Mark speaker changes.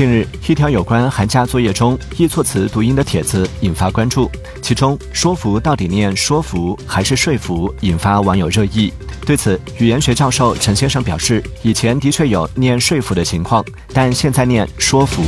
Speaker 1: 近日一条有关寒假作业中易错词读音的帖子引发关注其中说服到底念说服还是说服引发网友热议。对此语言学教授陈先生表示以前的确有念说服的情况但现在念说服